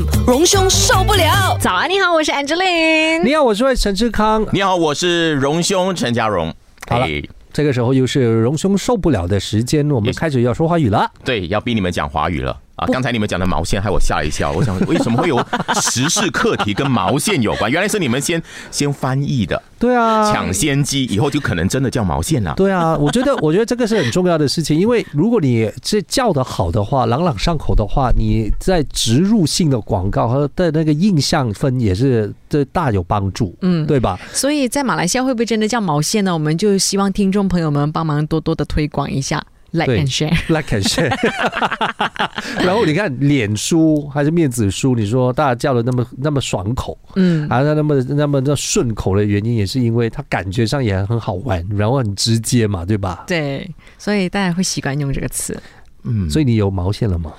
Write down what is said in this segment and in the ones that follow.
FM 荣兄受不了。早安，你好，我是 Angeline。你好，我是陈志康。你好，我是荣兄陈家荣。好了，这个时候又是荣兄受不了的时间，我们开始要说华语了。对，要逼你们讲华语了。啊，刚才你们讲的毛线害我吓了一跳，我想为什么会有时事课题跟毛线有关？原来是你们先先翻译的，对啊，抢先机，以后就可能真的叫毛线了。对啊，我觉得我觉得这个是很重要的事情，因为如果你这叫的好的话，朗朗上口的话，你在植入性的广告和的那个印象分也是这大有帮助，嗯，对吧？所以在马来西亚会不会真的叫毛线呢？我们就希望听众朋友们帮忙多多的推广一下。Like and share，like and share。然后你看，脸书还是面子书，你说大家叫的那么那么爽口，嗯，啊，那么那么那顺口的原因，也是因为它感觉上也很好玩，然后很直接嘛，对吧？对，所以大家会习惯用这个词。嗯，所以你有毛线了吗？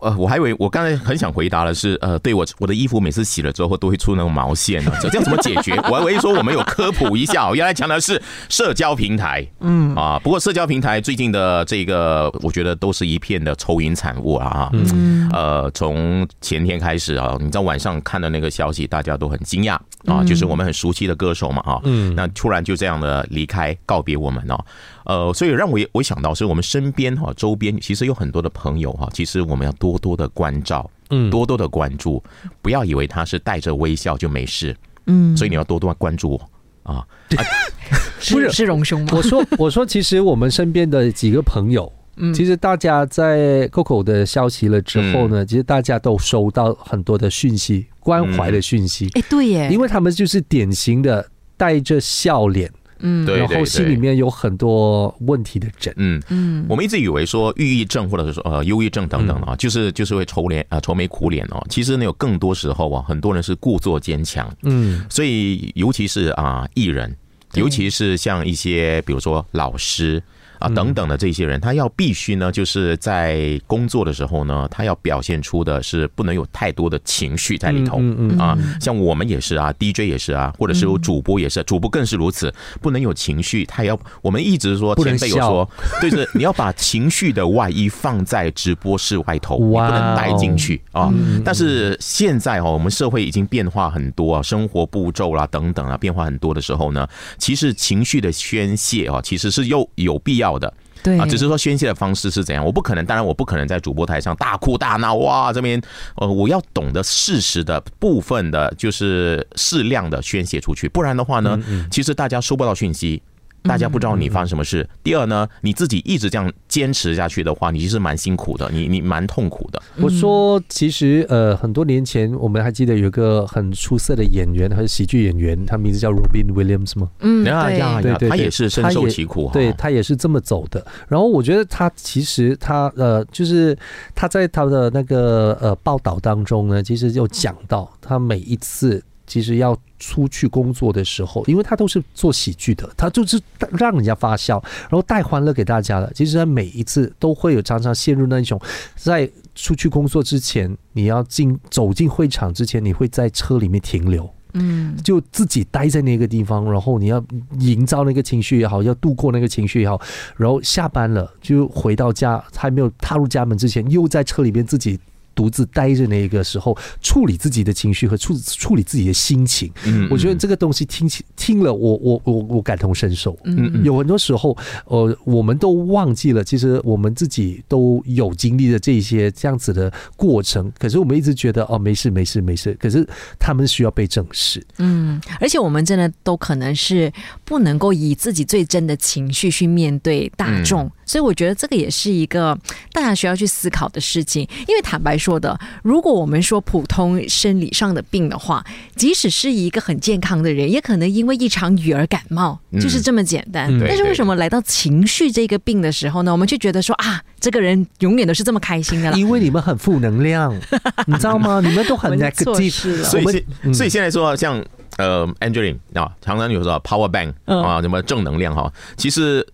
呃，我还以为我刚才很想回答的是，呃，对我我的衣服每次洗了之后都会出那种毛线呢，这样怎么解决？我还以为说我们有科普一下，原来讲的是社交平台，嗯。啊，不过社交平台最近的这个，我觉得都是一片的愁云惨雾啊，嗯，呃，从前天开始啊，你在晚上看的那个消息，大家都很惊讶啊，就是我们很熟悉的歌手嘛，啊，嗯，那突然就这样的离开告别我们哦。呃，所以让我我想到是我们身边哈周边其实有很多的朋友哈，其实我们要多多的关照，嗯，多多的关注，不要以为他是带着微笑就没事，嗯，所以你要多多关注我啊，不是是荣兄吗？我说我说，其实我们身边的几个朋友，嗯，其实大家在 Coco 的消息了之后呢，其实大家都收到很多的讯息，关怀的讯息，哎，对耶，因为他们就是典型的带着笑脸。嗯，然后心里面有很多问题的人，嗯。嗯，我们一直以为说抑郁症或者是说呃忧郁症等等啊，就是就是会愁脸啊愁眉苦脸哦，其实呢有更多时候啊，很多人是故作坚强，嗯，所以尤其是啊艺人，尤其是像一些比如说老师。啊，等等的这些人，他要必须呢，就是在工作的时候呢，他要表现出的是不能有太多的情绪在里头啊。像我们也是啊，DJ 也是啊，或者是有主播也是，主播更是如此，不能有情绪。他要我们一直说前辈有说，就是你要把情绪的外衣放在直播室外头，你不能带进去啊。但是现在哦，我们社会已经变化很多啊，生活步骤啦等等啊，变化很多的时候呢，其实情绪的宣泄啊，其实是又有必要。要的，对啊，只是说宣泄的方式是怎样，我不可能，当然我不可能在主播台上大哭大闹哇，这边呃，我要懂得适时的部分的，就是适量的宣泄出去，不然的话呢，其实大家收不到讯息。大家不知道你发生什么事。第二呢，你自己一直这样坚持下去的话，你其实蛮辛苦的，你你蛮痛苦的。我说，其实呃，很多年前我们还记得有个很出色的演员，他是喜剧演员，他名字叫 Robin Williams 吗？嗯，对对对，他也是深受其苦，对他也是这么走的。然后我觉得他其实他呃，就是他在他的那个呃报道当中呢，其实就讲到他每一次。其实要出去工作的时候，因为他都是做喜剧的，他就是让人家发笑，然后带欢乐给大家的。其实他每一次都会有常常陷入那一种，在出去工作之前，你要进走进会场之前，你会在车里面停留，嗯，就自己待在那个地方，然后你要营造那个情绪也好，要度过那个情绪也好，然后下班了就回到家，还没有踏入家门之前，又在车里面自己。独自待着那个时候，处理自己的情绪和处处理自己的心情，嗯，我觉得这个东西听起听了，我我我我感同身受。嗯，有很多时候，呃，我们都忘记了，其实我们自己都有经历的这些这样子的过程。可是我们一直觉得哦，没事没事没事。可是他们需要被正视。嗯，而且我们真的都可能是不能够以自己最真的情绪去面对大众。所以我觉得这个也是一个大家需要去思考的事情，因为坦白说的，如果我们说普通生理上的病的话，即使是一个很健康的人，也可能因为一场雨而感冒，就是这么简单。但是为什么来到情绪这个病的时候呢？我们就觉得说啊，这个人永远都是这么开心的因为你们很负能量，你知道吗？你们都很 negative，所以所以现在说像呃 Angeline 啊，常常有说 power bank 啊，什么正能量哈，其实。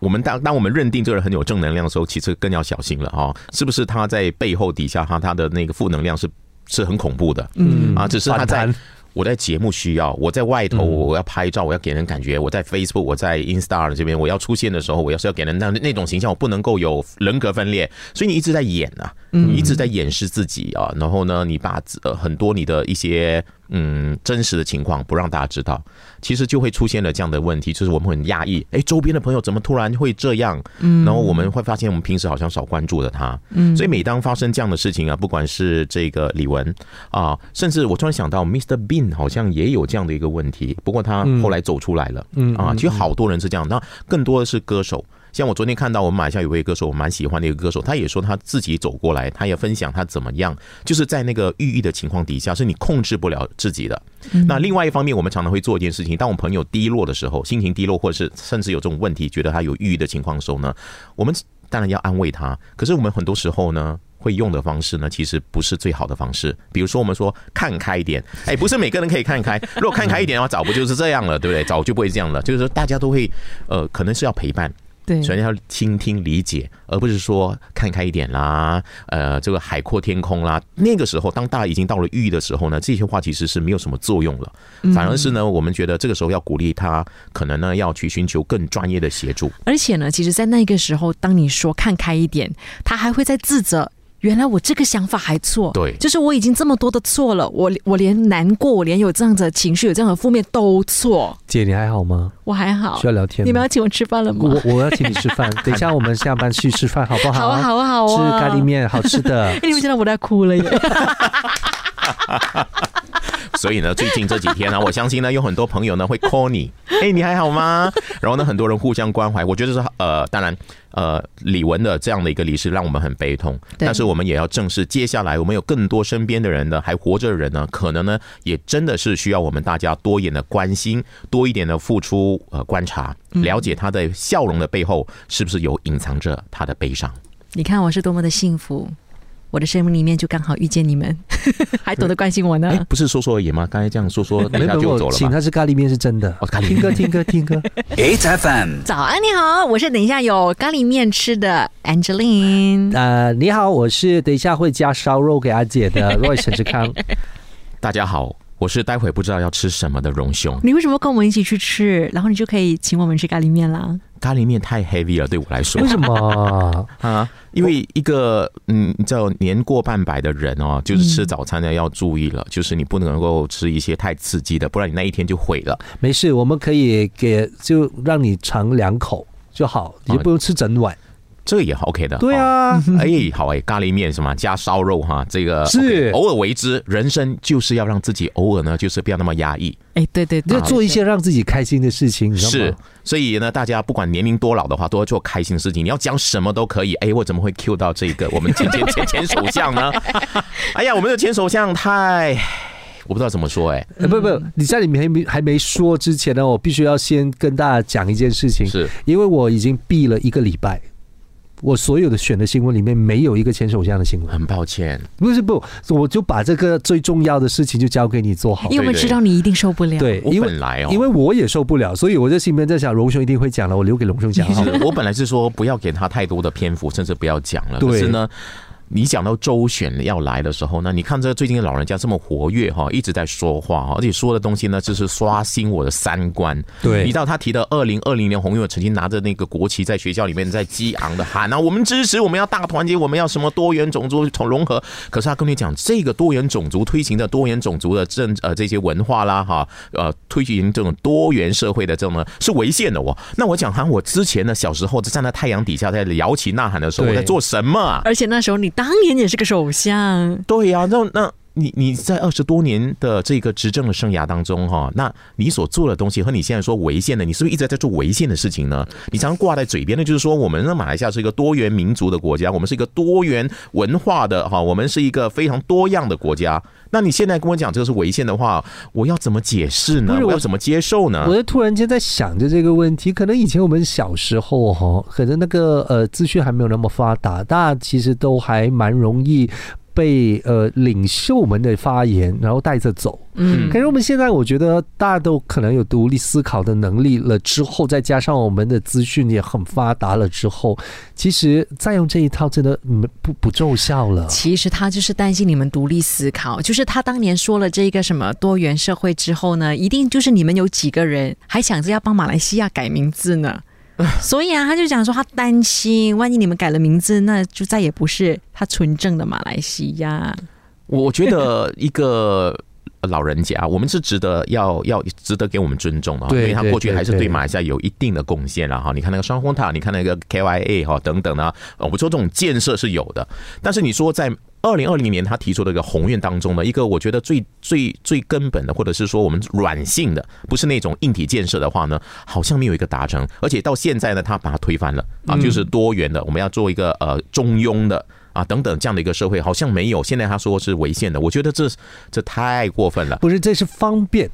我们当当我们认定这个人很有正能量的时候，其实更要小心了哈，是不是他在背后底下哈，他的那个负能量是是很恐怖的，嗯。啊，只是他在。我在节目需要，我在外头我要拍照，我要给人感觉，我在 Facebook，我在 Instagram 这边我要出现的时候，我要是要给人那那种形象，我不能够有人格分裂，所以你一直在演啊，你一直在掩饰自己啊，然后呢，你把呃很多你的一些。嗯，真实的情况不让大家知道，其实就会出现了这样的问题，就是我们很压抑。哎，周边的朋友怎么突然会这样？嗯，然后我们会发现，我们平时好像少关注了他。嗯，所以每当发生这样的事情啊，不管是这个李玟啊，甚至我突然想到，Mr. Bean 好像也有这样的一个问题，不过他后来走出来了。嗯啊，其实好多人是这样，那更多的是歌手。像我昨天看到我们马来西亚有位歌手，我蛮喜欢的一个歌手，他也说他自己走过来，他也分享他怎么样，就是在那个抑郁的情况底下，是你控制不了自己的。那另外一方面，我们常常会做一件事情，当我们朋友低落的时候，心情低落，或者是甚至有这种问题，觉得他有抑郁的情况的时候呢，我们当然要安慰他。可是我们很多时候呢，会用的方式呢，其实不是最好的方式。比如说，我们说看开一点，哎，不是每个人可以看开。如果看开一点的话，早不就是这样了，对不对？早就不会这样了。就是说，大家都会，呃，可能是要陪伴。首先要倾听理解，而不是说看开一点啦，呃，这个海阔天空啦。那个时候，当大家已经到了抑郁的时候呢，这些话其实是没有什么作用了。反而是呢，我们觉得这个时候要鼓励他，可能呢要去寻求更专业的协助。而且呢，其实，在那个时候，当你说看开一点，他还会在自责。原来我这个想法还错，对，就是我已经这么多的错了，我我连难过，我连有这样子的情绪，有这样的负面都错。姐，你还好吗？我还好，需要聊天。你们要请我吃饭了吗？我我要请你吃饭，等一下我们下班去吃饭，好不好？好啊，好啊，好啊，吃咖喱面，好吃的。你们现在我在哭了耶。所以呢，最近这几天呢，我相信呢，有很多朋友呢会 call 你，哎，你还好吗？然后呢，很多人互相关怀。我觉得是呃，当然呃，李玟的这样的一个离世让我们很悲痛，但是我们也要正视接下来我们有更多身边的人呢，还活着的人呢，可能呢也真的是需要我们大家多一点的关心，多一点的付出呃观察，了解他的笑容的背后是不是有隐藏着他的悲伤。你看我是多么的幸福。我的生命里面就刚好遇见你们，还懂得关心我呢。不是说说而已吗？刚才这样说说，等一下就走了。请他是咖喱面是真的。听歌听歌听歌。HFM，早安，你好，我是等一下有咖喱面吃的 Angeline。呃，你好，我是等一下会加烧肉给阿姐的 Roy 陈志康。大家好。我是待会不知道要吃什么的荣兄，你为什么跟我们一起去吃？然后你就可以请我们吃咖喱面啦。咖喱面太 heavy 了，对我来说。为什么 啊？因为一个嗯，叫年过半百的人哦，就是吃早餐呢要注意了，就是你不能够吃一些太刺激的，不然你那一天就毁了。没事，我们可以给就让你尝两口就好，你就不用吃整碗。这个也 OK 的，对啊，哎，好哎，咖喱面什么加烧肉哈，这个是偶尔为之，人生就是要让自己偶尔呢，就是不要那么压抑。哎，对对，对要做一些让自己开心的事情，是。所以呢，大家不管年龄多老的话，都要做开心的事情。你要讲什么都可以。哎，我怎么会 Q 到这个我们前前前前首相呢？哎呀，我们的前首相太，我不知道怎么说哎。不不，你在里面还没还没说之前呢，我必须要先跟大家讲一件事情，是因为我已经闭了一个礼拜。我所有的选的新闻里面没有一个前首相的新闻，很抱歉。不是不，我就把这个最重要的事情就交给你做好，因为知道你一定受不了。对，我本来哦，因为我也受不了，所以我在心里面在想，龙兄一定会讲了，我留给龙兄讲好了。我本来是说不要给他太多的篇幅，甚至不要讲了。可是呢。你讲到周选要来的时候呢，你看这最近的老人家这么活跃哈，一直在说话哈，而且说的东西呢，就是刷新我的三观。对，你知道他提的二零二零年红月曾经拿着那个国旗在学校里面在激昂的喊啊，我们支持，我们要大团结，我们要什么多元种族从融合。可是他跟你讲，这个多元种族推行的多元种族的政呃这些文化啦哈，呃推行这种多元社会的这种呢是违宪的哦。那我讲哈，我之前呢小时候在站在太阳底下在摇旗呐喊的时候，我在做什么？而且那时候你。当年也是个首相，对呀，那那你你在二十多年的这个执政的生涯当中哈，那你所做的东西和你现在说违宪的，你是不是一直在做违宪的事情呢？你常常挂在嘴边的，就是说我们的马来西亚是一个多元民族的国家，我们是一个多元文化的哈，我们是一个非常多样的国家。那你现在跟我讲这个是违宪的话，我要怎么解释呢？我要怎么接受呢？我就突然间在想着这个问题，可能以前我们小时候哈，可能那个呃资讯还没有那么发达，大家其实都还蛮容易被呃领袖们的发言然后带着走。嗯，可是我们现在我觉得大家都可能有独立思考的能力了，之后再加上我们的资讯也很发达了之后，其实再用这一套真的不不奏效了。其实他就是担心你们独立思考，就是他当年说了这个什么多元社会之后呢，一定就是你们有几个人还想着要帮马来西亚改名字呢？所以啊，他就讲说他担心，万一你们改了名字，那就再也不是他纯正的马来西亚。我觉得一个老人家，我们是值得要要值得给我们尊重的，因为他过去还是对马来西亚有一定的贡献了哈。你看那个双峰塔，你看那个 KYA 哈等等啊，我们说这种建设是有的，但是你说在。二零二零年，他提出的一个宏愿当中呢，一个我觉得最最最根本的，或者是说我们软性的，不是那种硬体建设的话呢，好像没有一个达成。而且到现在呢，他把它推翻了啊，就是多元的，我们要做一个呃中庸的啊等等这样的一个社会，好像没有。现在他说是违宪的，我觉得这这太过分了。不是，这是方便。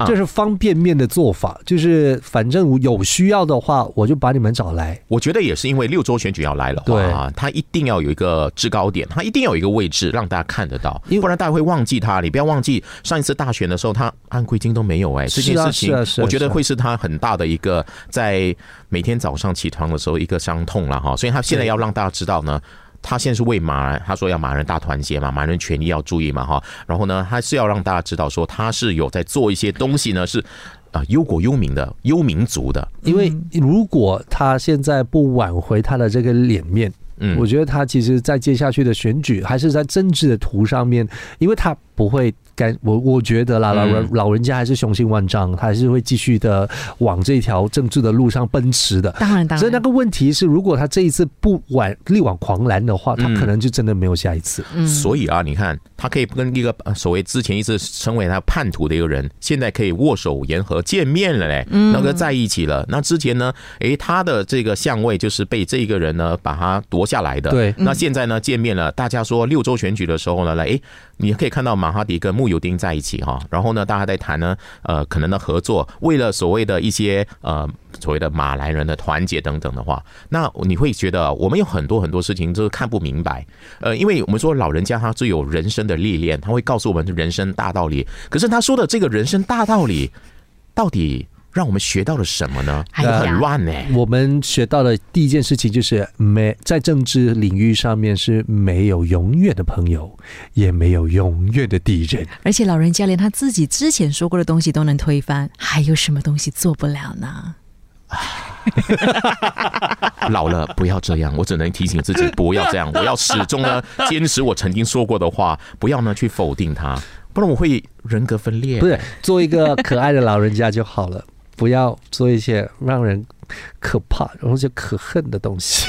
这是方便面的做法，就是反正有需要的话，我就把你们找来。我觉得也是因为六周选举要来了，对啊，他一定要有一个制高点，他一定要有一个位置让大家看得到，不然大家会忘记他。你不要忘记上一次大选的时候，他按规金都没有哎，这件事情我觉得会是他很大的一个在每天早上起床的时候一个伤痛了哈。所以他现在要让大家知道呢。他现在是为马人，他说要马人大团结嘛，马人权益要注意嘛，哈。然后呢，他是要让大家知道说他是有在做一些东西呢，是啊忧国忧民的，忧民族的。因为如果他现在不挽回他的这个脸面，嗯，我觉得他其实在接下去的选举还是在政治的图上面，因为他不会。该我我觉得啦，老人老人家还是雄心万丈，他还是会继续的往这条政治的路上奔驰的。当然，当然。所以那个问题是，如果他这一次不挽力挽狂澜的话，他可能就真的没有下一次。嗯所以啊，你看，他可以跟一个所谓之前一直称为他叛徒的一个人，现在可以握手言和见面了嘞，那个在一起了。那之前呢，哎，他的这个相位就是被这个人呢把他夺下来的。对。那现在呢见面了，大家说六周选举的时候呢，来，哎，你可以看到马哈迪跟穆有丁在一起哈，然后呢，大家在谈呢，呃，可能的合作，为了所谓的一些呃所谓的马来人的团结等等的话，那你会觉得我们有很多很多事情就是看不明白，呃，因为我们说老人家他最有人生的历练，他会告诉我们人生大道理，可是他说的这个人生大道理到底？让我们学到了什么呢？很乱呢。我们学到的第一件事情就是没在政治领域上面是没有永远的朋友，也没有永远的敌人。而且老人家连他自己之前说过的东西都能推翻，还有什么东西做不了呢？老了不要这样，我只能提醒自己不要这样。我要始终呢坚持我曾经说过的话，不要呢去否定他，不然我会人格分裂。不是做一个可爱的老人家就好了。不要做一些让人可怕然后就可恨的东西，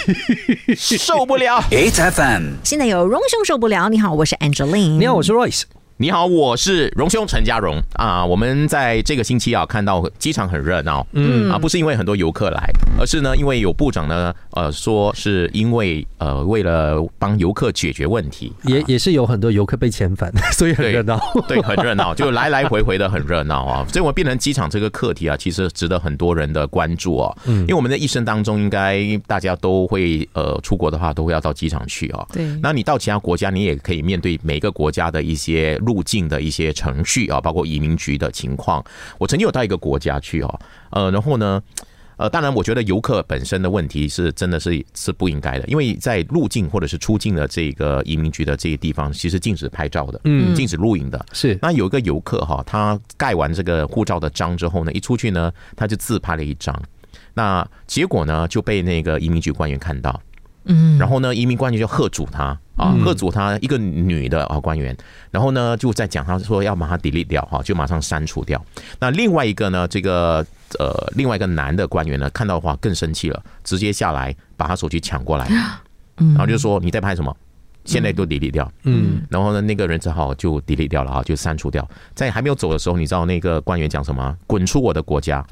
受不了。H F M，现在有荣兄受不了。你好，我是 Angeline。你好，我是 Royce。你好，我是荣兄陈家荣啊。我们在这个星期啊，看到机场很热闹，嗯啊，不是因为很多游客来，而是呢，因为有部长呢，呃，说是因为呃，为了帮游客解决问题，也也是有很多游客被遣返，所以很热闹，对，很热闹，就来来回回的很热闹啊。所以我们变成机场这个课题啊，其实值得很多人的关注哦。嗯，因为我们的一生当中，应该大家都会呃出国的话，都会要到机场去哦。对，那你到其他国家，你也可以面对每个国家的一些。路径的一些程序啊，包括移民局的情况。我曾经有到一个国家去哦，呃，然后呢，呃，当然，我觉得游客本身的问题是真的是是不应该的，因为在入境或者是出境的这个移民局的这些地方，其实禁止拍照的，嗯，禁止录影的。是那有一个游客哈，他盖完这个护照的章之后呢，一出去呢，他就自拍了一张，那结果呢就被那个移民局官员看到，嗯，然后呢，移民官员就喝阻他。啊，喝阻他一个女的啊官员，然后呢就在讲，他说要把他 delete 掉哈，就马上删除掉。那另外一个呢，这个呃另外一个男的官员呢，看到的话更生气了，直接下来把他手机抢过来，然后就说你在拍什么？现在都 delete 掉。嗯，然后呢那个人只好就 delete 掉了哈，就删除掉。在还没有走的时候，你知道那个官员讲什么？滚出我的国家！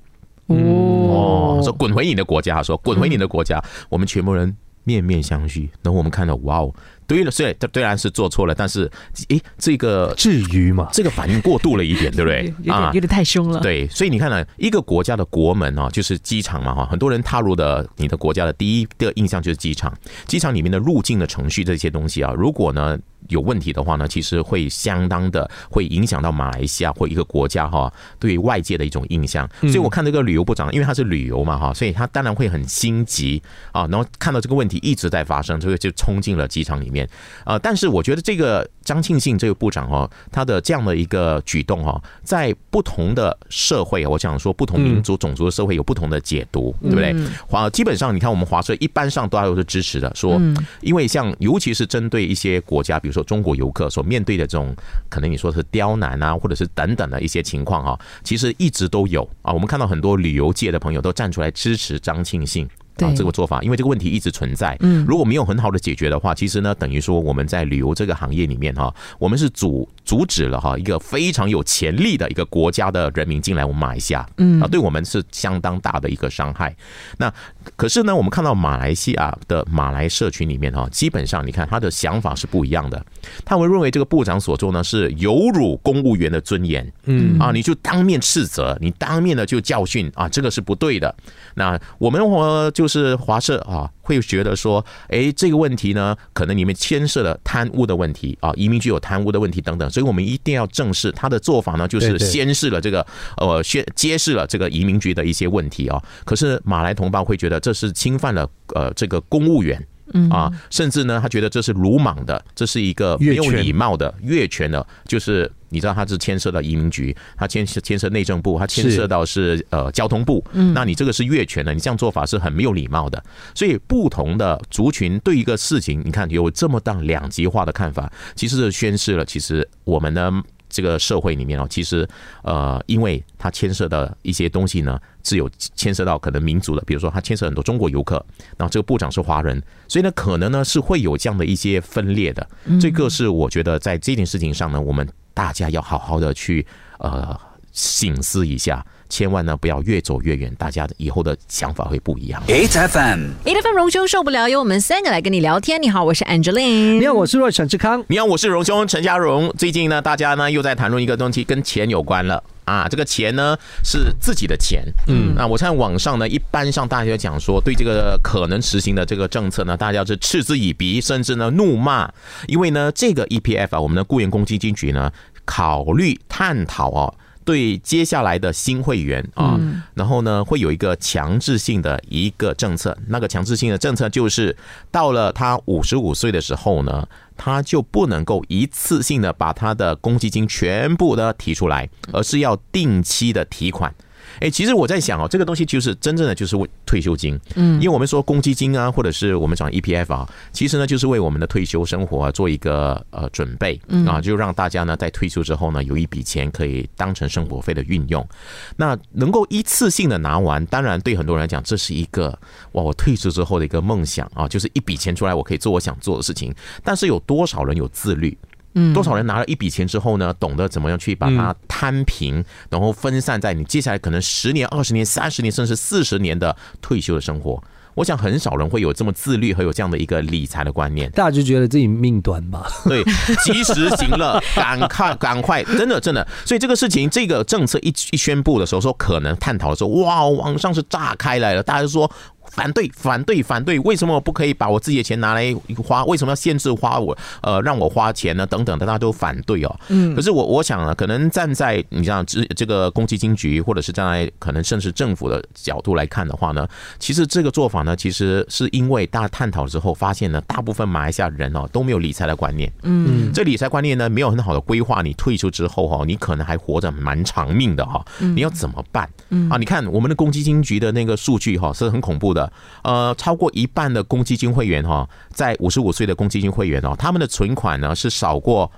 哦，说滚回你的国家，说滚回你的国家。我们全部人面面相觑，然后我们看到哇哦。对了，虽然虽然是做错了，但是，诶，这个至于吗？这个反应过度了一点，对不对？啊，有点太凶了。对，所以你看呢，一个国家的国门啊，就是机场嘛，哈，很多人踏入的你的国家的第一个印象就是机场。机场里面的入境的程序这些东西啊，如果呢，有问题的话呢，其实会相当的会影响到马来西亚或一个国家哈对外界的一种印象。所以我看这个旅游部长，因为他是旅游嘛哈，所以他当然会很心急啊，然后看到这个问题一直在发生，所以就冲进了机场里面啊。但是我觉得这个张庆信这个部长哦，他的这样的一个举动哦，在不同的社会，我想说不同民族种族的社会有不同的解读，对不对？华基本上你看我们华社一般上都是支持的，说因为像尤其是针对一些国家，比如说中国游客所面对的这种可能你说是刁难啊，或者是等等的一些情况啊，其实一直都有啊。我们看到很多旅游界的朋友都站出来支持张庆信。啊，这个做法，因为这个问题一直存在。嗯，如果没有很好的解决的话，其实呢，等于说我们在旅游这个行业里面哈，我们是阻阻止了哈一个非常有潜力的一个国家的人民进来我们马来西亚。嗯，啊，对我们是相当大的一个伤害。那可是呢，我们看到马来西亚的马来社群里面哈，基本上你看他的想法是不一样的。他们认为这个部长所做呢是有辱公务员的尊严。嗯，啊，你就当面斥责，你当面的就教训啊，这个是不对的。那我们我就。就是华社啊，会觉得说，哎，这个问题呢，可能里面牵涉了贪污的问题啊，移民局有贪污的问题等等，所以我们一定要正视他的做法呢，就是先示了这个呃，宣揭示了这个移民局的一些问题啊。可是马来同胞会觉得这是侵犯了呃这个公务员。嗯啊，甚至呢，他觉得这是鲁莽的，这是一个没有礼貌的越权的，就是你知道他是牵涉到移民局，他牵涉牵涉内政部，他牵涉到是呃交通部，嗯，那你这个是越权的，你这样做法是很没有礼貌的。所以不同的族群对一个事情，你看有这么大两极化的看法，其实是宣示了，其实我们呢。这个社会里面哦，其实呃，因为它牵涉的一些东西呢，是有牵涉到可能民族的，比如说它牵涉很多中国游客，然后这个部长是华人，所以呢，可能呢是会有这样的一些分裂的。这个是我觉得在这件事情上呢，我们大家要好好的去呃醒思一下。千万呢不要越走越远，大家的以后的想法会不一样。Eight FM，Eight FM 荣兄受不了，由我们三个来跟你聊天。你好，我是 Angeline。你好，我是若陈志康。你好，我是荣兄陈家荣。最近呢，大家呢又在谈论一个东西，跟钱有关了啊。这个钱呢是自己的钱。嗯，那我看网上呢，一般上大家讲说，对这个可能实行的这个政策呢，大家是嗤之以鼻，甚至呢怒骂，因为呢这个 EPF 啊，我们的雇员公积金局呢，考虑探讨哦。对接下来的新会员啊，然后呢会有一个强制性的一个政策，那个强制性的政策就是到了他五十五岁的时候呢，他就不能够一次性的把他的公积金全部的提出来，而是要定期的提款。哎，其实我在想哦，这个东西就是真正的就是为退休金，嗯，因为我们说公积金啊，或者是我们讲 EPF 啊，其实呢就是为我们的退休生活做一个呃准备，啊，就让大家呢在退休之后呢有一笔钱可以当成生活费的运用。那能够一次性的拿完，当然对很多人来讲这是一个哇，我退休之后的一个梦想啊，就是一笔钱出来我可以做我想做的事情。但是有多少人有自律？多少人拿了一笔钱之后呢？懂得怎么样去把它摊平，然后分散在你接下来可能十年、二十年、三十年，甚至四十年的退休的生活。我想很少人会有这么自律和有这样的一个理财的观念。大家就觉得自己命短吧？对，及时行乐，赶快赶快，真的真的。所以这个事情，这个政策一一宣布的时候，说可能探讨的时候，哇，网上是炸开来了，大家就说。反对，反对，反对！为什么我不可以把我自己的钱拿来花？为什么要限制花我？呃，让我花钱呢？等等的，大家都反对哦。嗯。可是我我想呢，可能站在你像这这个公积金局，或者是站在可能甚至政府的角度来看的话呢，其实这个做法呢，其实是因为大家探讨之后发现呢，大部分马来西亚人哦都没有理财的观念。嗯。这理财观念呢，没有很好的规划，你退休之后哈，你可能还活着蛮长命的哈。你要怎么办？嗯。啊，你看我们的公积金局的那个数据哈，是很恐怖的。呃，超过一半的公积金会员哈，在五十五岁的公积金会员哦，他们的存款呢是少过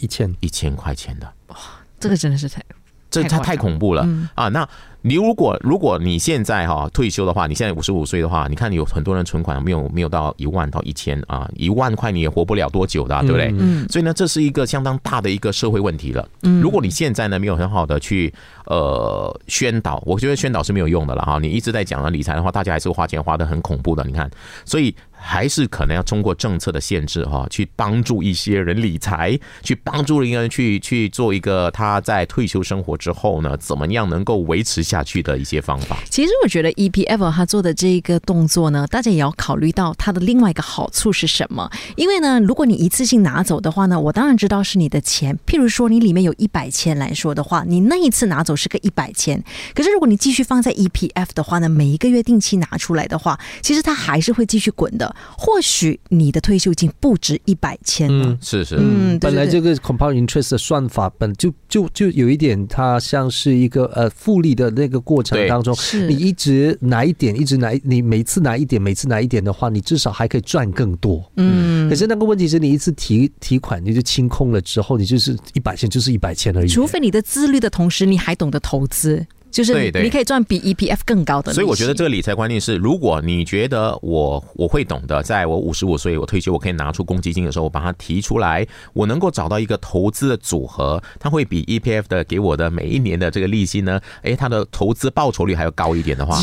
一千一千块钱的。哇，这个真的是太，这太太恐怖了啊！那。你如果如果你现在哈退休的话，你现在五十五岁的话，你看有很多人存款没有没有到一万到一千啊，一万块你也活不了多久的，对不对？嗯。所以呢，这是一个相当大的一个社会问题了。嗯。如果你现在呢没有很好的去呃宣导，我觉得宣导是没有用的了哈。你一直在讲了理财的话，大家还是花钱花的很恐怖的。你看，所以还是可能要通过政策的限制哈，去帮助一些人理财，去帮助一个人去去做一个他在退休生活之后呢，怎么样能够维持下去的一些方法。其实我觉得 EPF 他做的这一个动作呢，大家也要考虑到它的另外一个好处是什么。因为呢，如果你一次性拿走的话呢，我当然知道是你的钱。譬如说你里面有一百千来说的话，你那一次拿走是个一百千。可是如果你继续放在 EPF 的话呢，每一个月定期拿出来的话，其实它还是会继续滚的。或许你的退休金不止一百千呢。是是，嗯，本来这个 compound interest 的算法本就就就有一点，它像是一个呃复利的那个过程当中，你一直拿一点，一直拿，你每次拿一点，每次拿一点的话，你至少还可以赚更多。嗯，可是那个问题是你一次提提款你就清空了之后，你就是一百千就是一百千而已。除非你的自律的同时，你还懂得投资。就是你可以赚比 EPF 更高的，所以我觉得这个理财观念是，如果你觉得我我会懂得，在我五十五岁我退休，我可以拿出公积金的时候，我把它提出来，我能够找到一个投资的组合，它会比 EPF 的给我的每一年的这个利息呢，诶，它的投资报酬率还要高一点的话，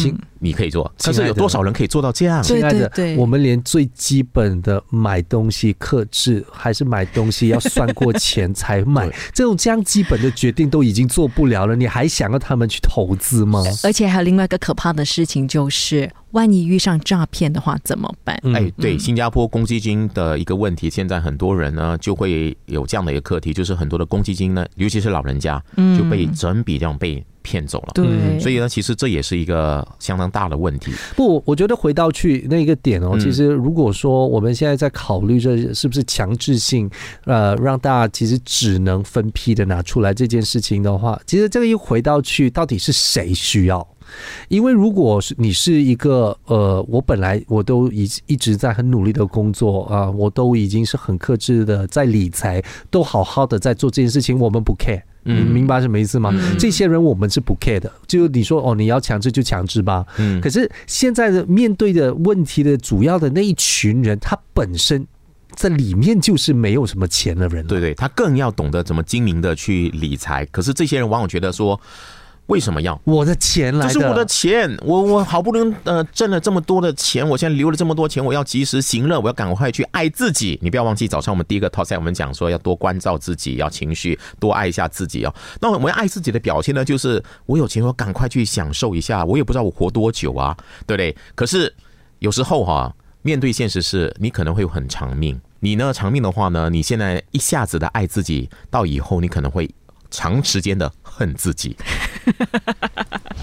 你可以做。可是有多少人可以做到这样？亲爱的，我们连最基本的买东西克制，还是买东西要算过钱才买，这种这样基本的决定都已经做不了了，你还想要他们去投？投资吗？而且还有另外一个可怕的事情，就是万一遇上诈骗的话怎么办？哎，对，新加坡公积金的一个问题，现在很多人呢就会有这样的一个课题，就是很多的公积金呢，尤其是老人家，就被整笔这样被骗走了。对，所以呢，其实这也是一个相当大的问题。不，我觉得回到去那个点哦，其实如果说我们现在在考虑这是不是强制性，呃，让大家其实只能分批的拿出来这件事情的话，其实这个又回到去到底是谁需要？因为如果是你是一个呃，我本来我都一一直在很努力的工作啊，我都已经是很克制的在理财，都好好的在做这件事情，我们不 care。你明白什么意思吗？这些人我们是不 care 的，就你说哦，你要强制就强制吧。嗯，可是现在的面对的问题的主要的那一群人，他本身在里面就是没有什么钱的人，对对，他更要懂得怎么精明的去理财。可是这些人往往觉得说。为什么要我的钱来？这是我的钱，我我好不容易呃挣了这么多的钱，我现在留了这么多钱，我要及时行乐，我要赶快去爱自己。你不要忘记，早上我们第一个套餐，我们讲说要多关照自己，要情绪多爱一下自己哦。那我们爱自己的表现呢，就是我有钱，我赶快去享受一下。我也不知道我活多久啊，对不对？可是有时候哈，面对现实是，你可能会很长命。你呢，长命的话呢，你现在一下子的爱自己，到以后你可能会。长时间的恨自己。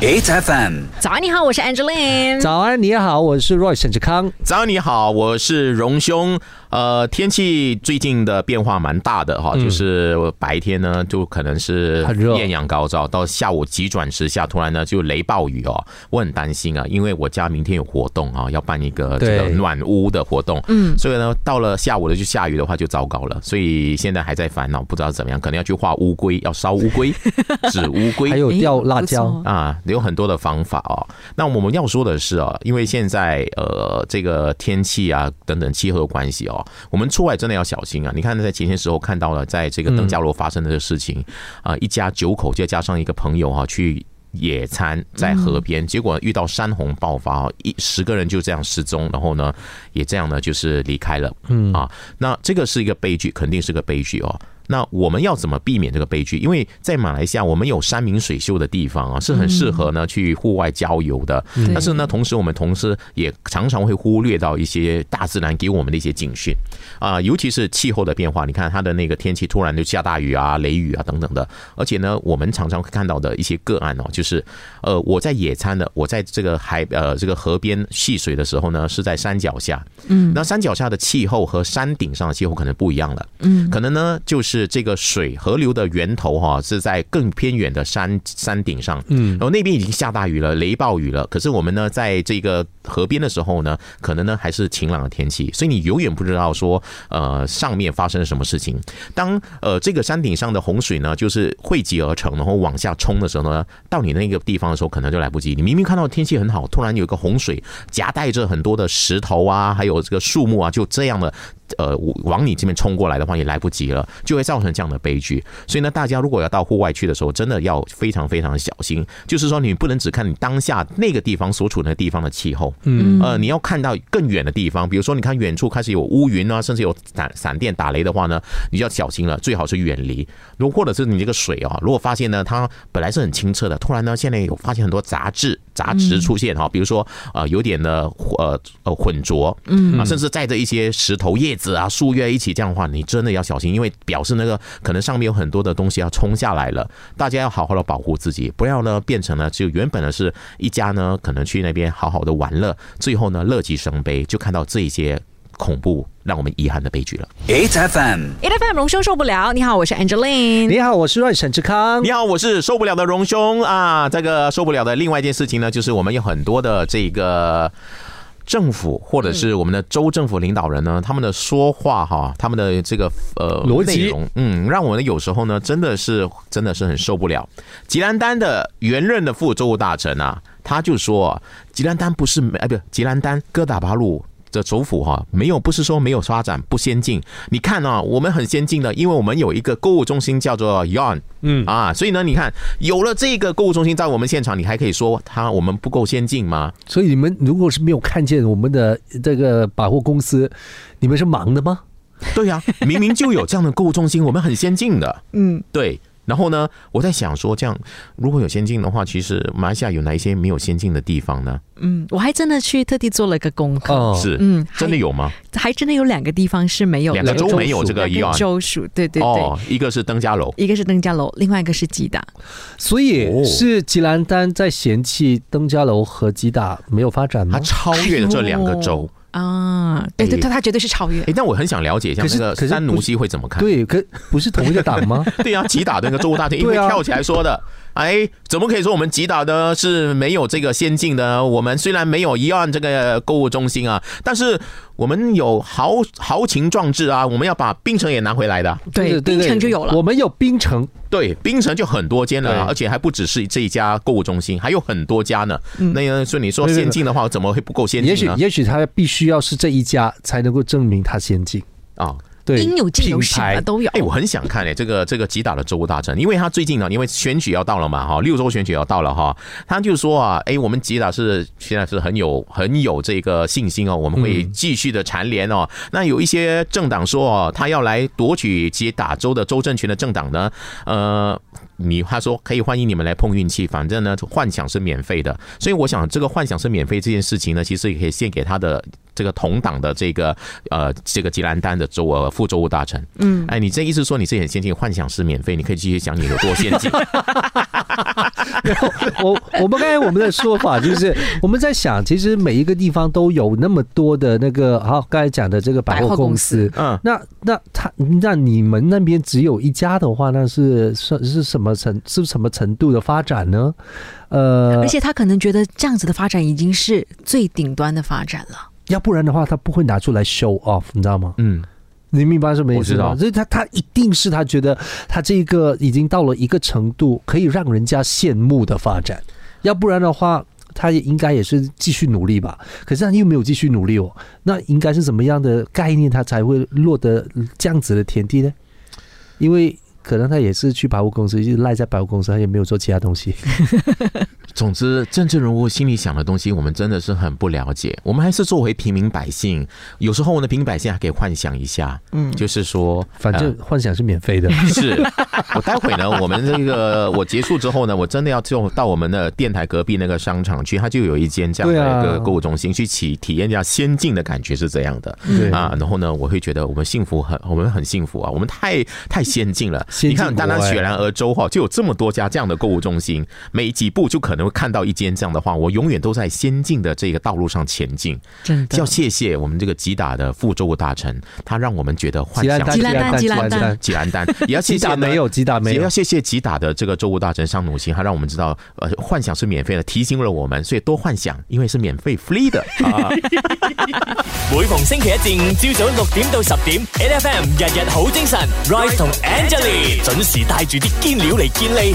H F M，早安你好，我是 Angeline。早安你好，我是 Roy 沈志康。早安你好，我是荣兄。呃，天气最近的变化蛮大的哈，就是白天呢就可能是艳阳高照，到下午急转直下，突然呢就雷暴雨哦，我很担心啊，因为我家明天有活动啊，要办一个这个暖屋的活动，嗯，所以呢到了下午的就下雨的话就糟糕了，所以现在还在烦恼，不知道怎么样，可能要去画乌龟，要烧乌龟，纸乌龟，还有掉辣椒。啊，有很多的方法哦。那我们要说的是啊，因为现在呃这个天气啊等等气候的关系哦。我们出外真的要小心啊！你看，在前些时候看到了，在这个邓家楼发生的这个事情啊，一家九口再加上一个朋友哈，去野餐在河边，结果遇到山洪爆发，一十个人就这样失踪，然后呢，也这样呢，就是离开了。嗯啊，那这个是一个悲剧，肯定是个悲剧哦。那我们要怎么避免这个悲剧？因为在马来西亚，我们有山明水秀的地方啊，是很适合呢去户外郊游的。但是呢，同时我们同时也常常会忽略到一些大自然给我们的一些警讯啊，尤其是气候的变化。你看它的那个天气突然就下大雨啊、雷雨啊等等的。而且呢，我们常常会看到的一些个案哦，就是呃，我在野餐的，我在这个海呃这个河边戏水的时候呢，是在山脚下。嗯，那山脚下的气候和山顶上的气候可能不一样了。嗯，可能呢就是。这个水河流的源头哈，是在更偏远的山山顶上，嗯，然后那边已经下大雨了，雷暴雨了。可是我们呢，在这个河边的时候呢，可能呢还是晴朗的天气，所以你永远不知道说，呃，上面发生了什么事情。当呃这个山顶上的洪水呢，就是汇集而成，然后往下冲的时候呢，到你那个地方的时候，可能就来不及。你明明看到天气很好，突然有一个洪水夹带着很多的石头啊，还有这个树木啊，就这样的。呃往你这边冲过来的话，也来不及了，就会造成这样的悲剧。所以呢，大家如果要到户外去的时候，真的要非常非常小心。就是说，你不能只看你当下那个地方所处那个地方的气候，嗯，呃，你要看到更远的地方，比如说，你看远处开始有乌云啊，甚至有闪闪电打雷的话呢，你就要小心了，最好是远离。如或者是你这个水啊，如果发现呢，它本来是很清澈的，突然呢，现在有发现很多杂质、杂质出现哈，比如说呃，有点的呃呃混浊，嗯啊，甚至载着一些石头、叶子啊、树叶一起这样的话，你真的要小心，因为表示那个可能上面有很多的东西要冲下来了。大家要好好的保护自己，不要呢变成了就原本呢是一家呢可能去那边好好的玩乐，最后呢乐极生悲，就看到这些恐怖让我们遗憾的悲剧了。8FM, A F M 荣兄受不了。你好，我是 Angeline。你好，我是阮沈志康。你好，我是受不了的荣兄啊！这个受不了的另外一件事情呢，就是我们有很多的这个。政府或者是我们的州政府领导人呢，他们的说话哈，他们的这个呃逻辑内容，嗯，让我们有时候呢，真的是真的是很受不了。吉兰丹的原任的副州务大臣啊，他就说啊，吉兰丹不是哎，不，吉兰丹哥打巴路。这首府哈没有，不是说没有发展不先进。你看啊，我们很先进的，因为我们有一个购物中心叫做 Yon，嗯啊，所以呢，你看有了这个购物中心在我们现场，你还可以说它我们不够先进吗？所以你们如果是没有看见我们的这个百货公司，你们是忙的吗？对呀、明明就有这样的购物中心，我们很先进的，嗯，对。然后呢，我在想说，这样如果有先进的话，其实马来西亚有哪一些没有先进的地方呢？嗯，我还真的去特地做了个功课，哦是，嗯真的有吗？还真的有两个地方是没有两个州没有这个两 Yon 个州属，对对对。哦，一个是登嘉楼，一个是登嘉楼，另外一个是吉大。所以哦是吉兰丹在嫌弃登嘉楼和吉打没有发展吗它？超越了这两个州。啊，对对哎对，他绝对是超越哎，。但我很想了解一下那个可是三奴西会怎么看？对，可不是同一个党吗？对呀、几打的那个州务大天因为跳起来说的，哎，怎么可以说我们吉打的是没有这个先进的？我们虽然没有一万这个购物中心啊，但是我们有豪豪情壮志啊，我们要把冰城也拿回来的。对，对槟城就有了。我们有冰城，对，冰城就很多间了而且还不只是这一家购物中心，还有很多家呢。嗯那个，所以你说先进的话，怎么会不够先也许进呢？也许他必须要是这一家才能够证明他先进。啊。对，应有尽有，什么都有。哎、我很想看哎、这个这个吉打的州务大臣，因为他最近呢，因为选举要到了嘛，哈，六州选举要到了哈，他就说啊，哎、我们吉打是现在是很有很有这个信心哦，我们会继续的蝉联哦。那有一些政党说哦，他要来夺取吉打州的州政权的政党呢，呃。你他说可以欢迎你们来碰运气，反正呢幻想是免费的，所以我想这个幻想是免费这件事情呢，其实也可以献给他的这个同党的这个呃这个吉兰丹的州呃副州务大臣。嗯，哎，你这意思说你是很先进，幻想是免费，你可以继续讲你有多先进。然 后我我们刚才我们的说法就是，我们在想，其实每一个地方都有那么多的那个，好，刚才讲的这个百货公司，嗯，那那他那你们那边只有一家的话，那是是是什么程是什么程度的发展呢？呃而，且他可能觉得这样子的发展已经是最顶端的发展了。要不然的话，他不会拿出来 show off，你知道吗？嗯，你明白什么意思吗？所以他他一定是他觉得他这个已经到了一个程度，可以让人家羡慕的发展，要不然的话。他也应该也是继续努力吧，可是他又没有继续努力哦。那应该是什么样的概念，他才会落得这样子的田地呢？因为可能他也是去百货公司，一直赖在百货公司，他也没有做其他东西。总之，政治人物心里想的东西，我们真的是很不了解。我们还是作为平民百姓，有时候呢，平民百姓还可以幻想一下，嗯，就是说，反正幻想是免费的。是我待会呢，我们这个我结束之后呢，我真的要就到我们的电台隔壁那个商场去，它就有一间这样的一个购物中心，去体体验一下先进的感觉是怎样的。对啊，然后呢，我会觉得我们幸福很，我们很幸福啊，我们太太先进了。你看，单单雪兰莪州哈，就有这么多家这样的购物中心，每几步就可能会看到一间这样的话，我永远都在先进的这个道路上前进。真的要谢谢我们这个吉打的副州务大臣，他让我们觉得幻想吉兰丹，吉兰丹吉兰丹吉兰丹，也要谢谢呢吉打没有，吉打没有也要。谢谢吉打的这个州务大臣商努心，他让我们知道，呃，幻想是免费的，提醒了我们，所以多幻想，因为是免费 free 的 啊。每逢星期一至五朝早六点到十点，N F M 日日好精神，Rise 同 Angelie 准时带住啲坚料嚟见你